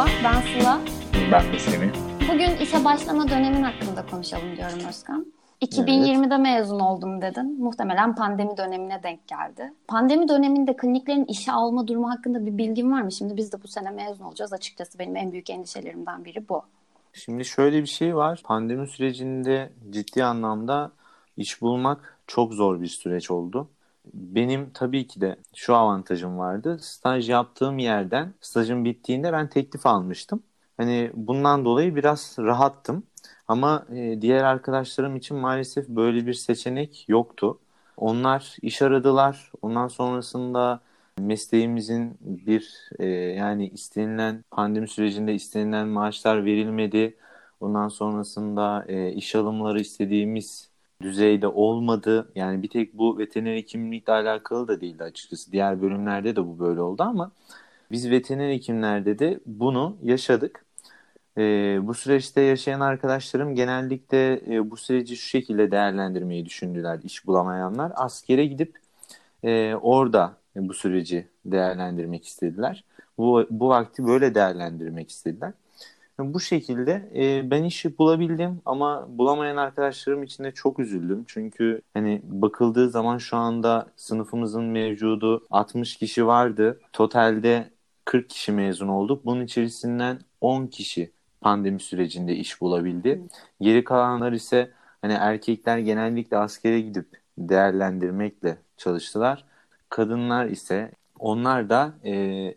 Merhaba, ben Sıla. Ben de Semih. Bugün işe başlama dönemin hakkında konuşalım diyorum Özkan. 2020'de evet. mezun oldum dedin. Muhtemelen pandemi dönemine denk geldi. Pandemi döneminde kliniklerin işe alma durumu hakkında bir bilgin var mı? Şimdi biz de bu sene mezun olacağız. Açıkçası benim en büyük endişelerimden biri bu. Şimdi şöyle bir şey var. Pandemi sürecinde ciddi anlamda iş bulmak çok zor bir süreç oldu. Benim tabii ki de şu avantajım vardı. Staj yaptığım yerden stajım bittiğinde ben teklif almıştım. Hani bundan dolayı biraz rahattım. Ama e, diğer arkadaşlarım için maalesef böyle bir seçenek yoktu. Onlar iş aradılar. Ondan sonrasında mesleğimizin bir e, yani istenilen pandemi sürecinde istenilen maaşlar verilmedi. Ondan sonrasında e, iş alımları istediğimiz düzeyde olmadı. Yani bir tek bu veteriner hekimlikle alakalı da değildi açıkçası. Diğer bölümlerde de bu böyle oldu ama biz veteriner hekimlerde de bunu yaşadık. E, bu süreçte yaşayan arkadaşlarım genellikle e, bu süreci şu şekilde değerlendirmeyi düşündüler iş bulamayanlar. Askere gidip e, orada bu süreci değerlendirmek istediler. Bu, bu vakti böyle değerlendirmek istediler. Bu şekilde e, ben işi bulabildim ama bulamayan arkadaşlarım için de çok üzüldüm. Çünkü hani bakıldığı zaman şu anda sınıfımızın mevcudu 60 kişi vardı. Totalde 40 kişi mezun olduk. Bunun içerisinden 10 kişi pandemi sürecinde iş bulabildi. Geri kalanlar ise hani erkekler genellikle askere gidip değerlendirmekle çalıştılar. Kadınlar ise onlar da e,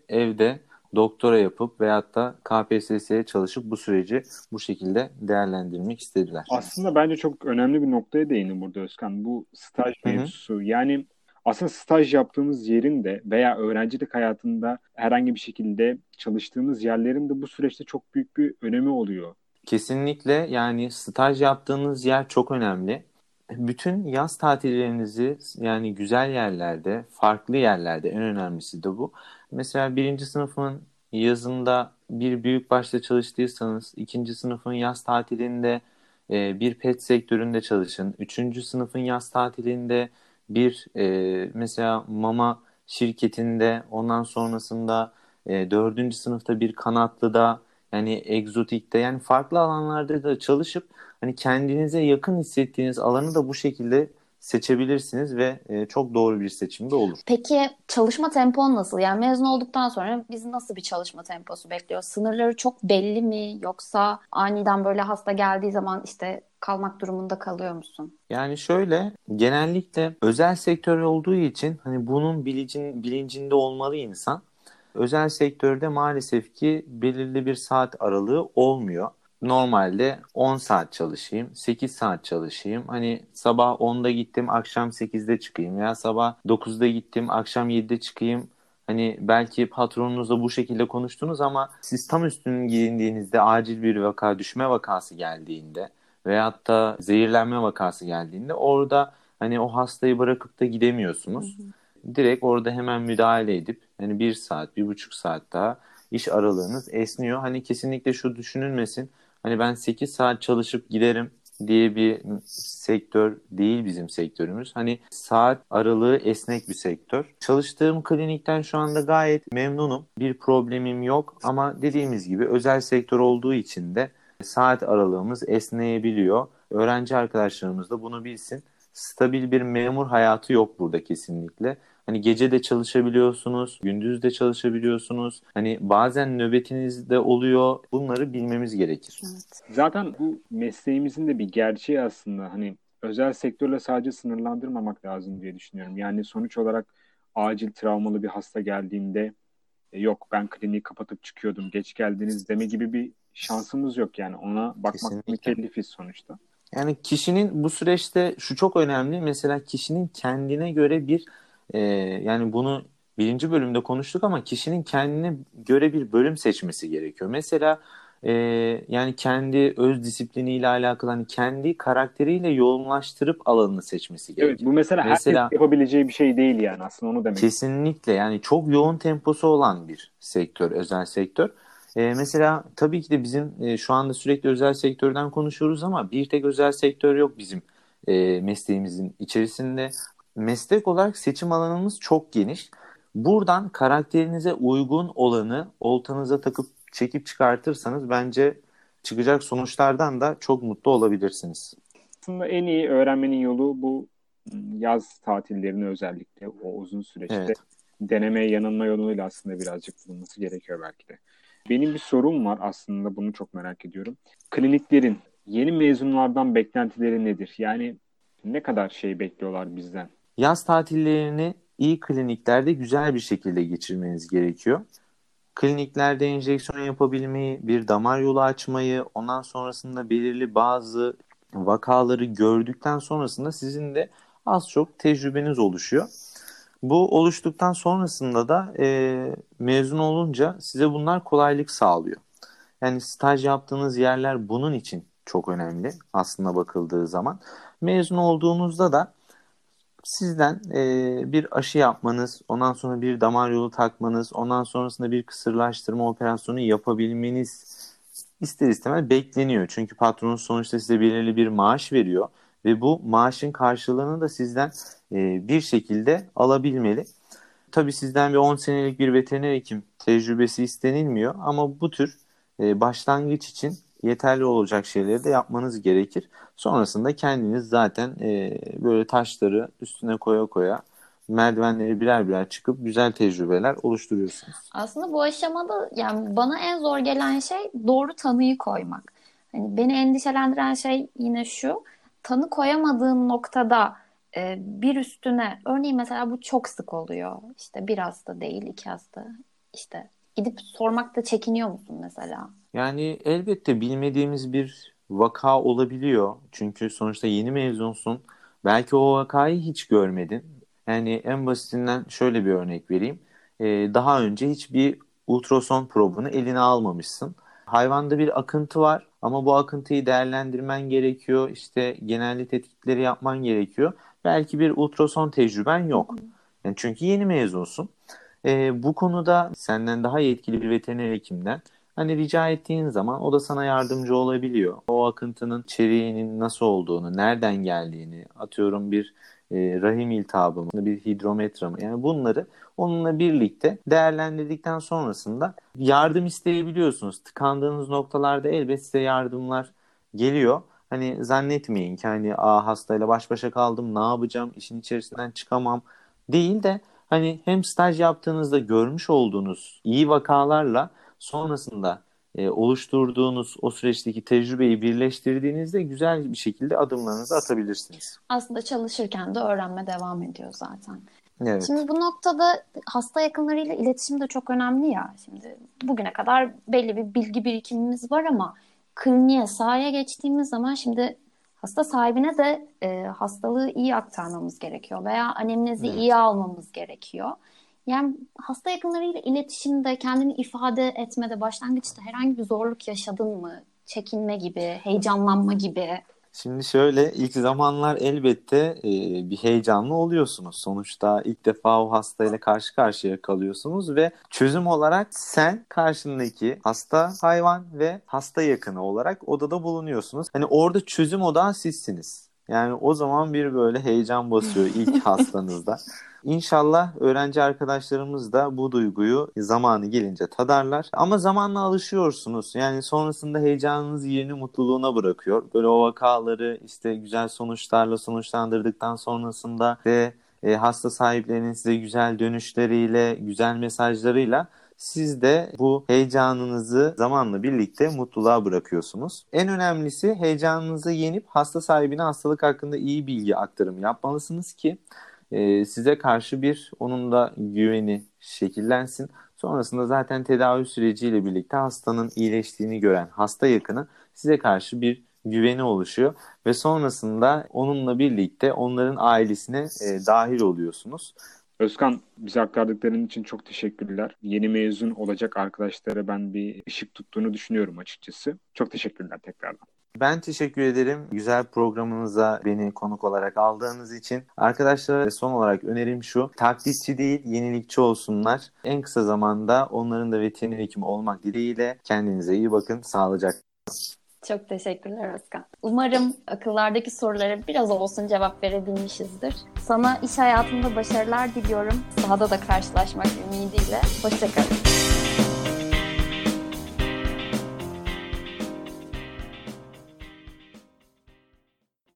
evde doktora yapıp veyahut da KPSS'ye çalışıp bu süreci bu şekilde değerlendirmek istediler. Aslında bence çok önemli bir noktaya değindi burada Özkan. Bu staj mevzusu. Yani aslında staj yaptığımız yerin de veya öğrencilik hayatında herhangi bir şekilde çalıştığımız yerlerin de bu süreçte çok büyük bir önemi oluyor. Kesinlikle yani staj yaptığınız yer çok önemli. Bütün yaz tatillerinizi yani güzel yerlerde, farklı yerlerde en önemlisi de bu. Mesela birinci sınıfın yazında bir büyük başta çalıştıysanız, ikinci sınıfın yaz tatilinde e, bir pet sektöründe çalışın. Üçüncü sınıfın yaz tatilinde bir e, mesela mama şirketinde ondan sonrasında e, dördüncü sınıfta bir kanatlıda yani egzotikte yani farklı alanlarda da çalışıp hani kendinize yakın hissettiğiniz alanı da bu şekilde seçebilirsiniz ve e, çok doğru bir seçim de olur. Peki çalışma tempon nasıl? Yani mezun olduktan sonra bizi nasıl bir çalışma temposu bekliyor? Sınırları çok belli mi? Yoksa aniden böyle hasta geldiği zaman işte kalmak durumunda kalıyor musun? Yani şöyle genellikle özel sektör olduğu için hani bunun bilincin, bilincinde olmalı insan. Özel sektörde maalesef ki belirli bir saat aralığı olmuyor normalde 10 saat çalışayım, 8 saat çalışayım. Hani sabah 10'da gittim, akşam 8'de çıkayım veya sabah 9'da gittim, akşam 7'de çıkayım. Hani belki patronunuzla bu şekilde konuştunuz ama siz tam üstünün giyindiğinizde acil bir vaka, düşme vakası geldiğinde veyahut da zehirlenme vakası geldiğinde orada hani o hastayı bırakıp da gidemiyorsunuz. Hı hı. Direkt orada hemen müdahale edip hani bir saat, bir buçuk saat daha iş aralığınız esniyor. Hani kesinlikle şu düşünülmesin hani ben 8 saat çalışıp giderim diye bir sektör değil bizim sektörümüz. Hani saat aralığı esnek bir sektör. Çalıştığım klinikten şu anda gayet memnunum. Bir problemim yok ama dediğimiz gibi özel sektör olduğu için de saat aralığımız esneyebiliyor. Öğrenci arkadaşlarımız da bunu bilsin. Stabil bir memur hayatı yok burada kesinlikle. Hani gece de çalışabiliyorsunuz, gündüz de çalışabiliyorsunuz. Hani bazen nöbetiniz de oluyor. Bunları bilmemiz gerekir. Evet. Zaten bu mesleğimizin de bir gerçeği aslında. Hani özel sektörle sadece sınırlandırmamak lazım diye düşünüyorum. Yani sonuç olarak acil travmalı bir hasta geldiğinde e, yok ben kliniği kapatıp çıkıyordum geç geldiniz deme gibi bir şansımız yok yani ona bakmak Kesinlikle. mükellefiz sonuçta. Yani kişinin bu süreçte şu çok önemli mesela kişinin kendine göre bir e, yani bunu birinci bölümde konuştuk ama kişinin kendine göre bir bölüm seçmesi gerekiyor. Mesela e, yani kendi öz disipliniyle alakalı hani kendi karakteriyle yoğunlaştırıp alanını seçmesi gerekiyor. Evet bu mesela, mesela herkes yapabileceği bir şey değil yani aslında onu demek. Kesinlikle yani çok yoğun temposu olan bir sektör özel sektör. E, mesela tabii ki de bizim e, şu anda sürekli özel sektörden konuşuyoruz ama bir tek özel sektör yok bizim e, mesleğimizin içerisinde meslek olarak seçim alanımız çok geniş. Buradan karakterinize uygun olanı oltanıza takıp çekip çıkartırsanız bence çıkacak sonuçlardan da çok mutlu olabilirsiniz. Aslında en iyi öğrenmenin yolu bu yaz tatillerini özellikle o uzun süreçte evet. deneme yanılma yoluyla aslında birazcık bulunması gerekiyor belki de. Benim bir sorum var aslında bunu çok merak ediyorum. Kliniklerin yeni mezunlardan beklentileri nedir? Yani ne kadar şey bekliyorlar bizden? Yaz tatillerini iyi kliniklerde güzel bir şekilde geçirmeniz gerekiyor. Kliniklerde enjeksiyon yapabilmeyi, bir damar yolu açmayı, ondan sonrasında belirli bazı vakaları gördükten sonrasında sizin de az çok tecrübeniz oluşuyor. Bu oluştuktan sonrasında da e, mezun olunca size bunlar kolaylık sağlıyor. Yani staj yaptığınız yerler bunun için çok önemli aslında bakıldığı zaman. Mezun olduğunuzda da sizden e, bir aşı yapmanız, ondan sonra bir damar yolu takmanız, ondan sonrasında bir kısırlaştırma operasyonu yapabilmeniz ister istemez bekleniyor. Çünkü patronun sonuçta size belirli bir maaş veriyor ve bu maaşın karşılığını da sizden e, bir şekilde alabilmeli. Tabii sizden bir 10 senelik bir veteriner hekim tecrübesi istenilmiyor ama bu tür e, başlangıç için yeterli olacak şeyleri de yapmanız gerekir. Sonrasında kendiniz zaten e, böyle taşları üstüne koya koya merdivenleri birer birer çıkıp güzel tecrübeler oluşturuyorsunuz. Aslında bu aşamada yani bana en zor gelen şey doğru tanıyı koymak. Hani beni endişelendiren şey yine şu. Tanı koyamadığın noktada e, bir üstüne örneğin mesela bu çok sık oluyor. İşte bir hasta değil iki hasta. İşte gidip sormakta çekiniyor musun mesela? Yani elbette bilmediğimiz bir vaka olabiliyor. Çünkü sonuçta yeni mezunsun. Belki o vakayı hiç görmedin. Yani en basitinden şöyle bir örnek vereyim. Ee, daha önce hiçbir ultrason probunu eline almamışsın. Hayvanda bir akıntı var ama bu akıntıyı değerlendirmen gerekiyor. İşte genelli tetkikleri yapman gerekiyor. Belki bir ultrason tecrüben yok. Yani çünkü yeni mezunsun. Ee, bu konuda senden daha yetkili bir veteriner hekimden Hani rica ettiğin zaman o da sana yardımcı olabiliyor. O akıntının içeriğinin nasıl olduğunu, nereden geldiğini, atıyorum bir e, rahim iltihabı mı, bir hidrometre mi? Yani bunları onunla birlikte değerlendirdikten sonrasında yardım isteyebiliyorsunuz. Tıkandığınız noktalarda elbet size yardımlar geliyor. Hani zannetmeyin ki hani Aa, hastayla baş başa kaldım ne yapacağım işin içerisinden çıkamam değil de hani hem staj yaptığınızda görmüş olduğunuz iyi vakalarla sonrasında e, oluşturduğunuz o süreçteki tecrübeyi birleştirdiğinizde güzel bir şekilde adımlarınızı atabilirsiniz. Aslında çalışırken de öğrenme devam ediyor zaten. Evet. Şimdi bu noktada hasta yakınlarıyla iletişim de çok önemli ya. Şimdi bugüne kadar belli bir bilgi birikimimiz var ama kliniğe, sahaya geçtiğimiz zaman şimdi hasta sahibine de e, hastalığı iyi aktarmamız gerekiyor veya anemnezi evet. iyi almamız gerekiyor. Yani hasta yakınlarıyla iletişimde, kendini ifade etmede başlangıçta herhangi bir zorluk yaşadın mı? Çekinme gibi, heyecanlanma gibi. Şimdi şöyle ilk zamanlar elbette e, bir heyecanlı oluyorsunuz. Sonuçta ilk defa o hastayla karşı karşıya kalıyorsunuz ve çözüm olarak sen karşındaki hasta hayvan ve hasta yakını olarak odada bulunuyorsunuz. Hani orada çözüm odağı sizsiniz. Yani o zaman bir böyle heyecan basıyor ilk hastanızda. İnşallah öğrenci arkadaşlarımız da bu duyguyu zamanı gelince tadarlar. Ama zamanla alışıyorsunuz. Yani sonrasında heyecanınız yerini mutluluğuna bırakıyor. Böyle o vakaları işte güzel sonuçlarla sonuçlandırdıktan sonrasında ve e, hasta sahiplerinin size güzel dönüşleriyle, güzel mesajlarıyla siz de bu heyecanınızı zamanla birlikte mutluluğa bırakıyorsunuz. En önemlisi heyecanınızı yenip hasta sahibine hastalık hakkında iyi bilgi aktarımı yapmalısınız ki e, size karşı bir onun da güveni şekillensin. Sonrasında zaten tedavi süreciyle birlikte hastanın iyileştiğini gören hasta yakını size karşı bir güveni oluşuyor ve sonrasında onunla birlikte onların ailesine e, dahil oluyorsunuz. Özkan bize aktardıkların için çok teşekkürler. Yeni mezun olacak arkadaşlara ben bir ışık tuttuğunu düşünüyorum açıkçası. Çok teşekkürler tekrardan. Ben teşekkür ederim. Güzel programınıza beni konuk olarak aldığınız için. Arkadaşlara son olarak önerim şu. Taklitçi değil, yenilikçi olsunlar. En kısa zamanda onların da veteriner hekimi olmak dileğiyle kendinize iyi bakın. Sağlıcakla. Çok teşekkürler Özkan. Umarım akıllardaki sorulara biraz olsun cevap verebilmişizdir. Sana iş hayatında başarılar diliyorum. Sahada da karşılaşmak ümidiyle. Hoşçakalın.